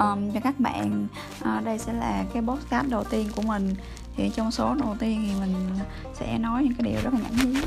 um, cho các bạn uh, đây sẽ là cái podcast đầu tiên của mình. Thì trong số đầu tiên thì mình sẽ nói những cái điều rất là ngắn nhí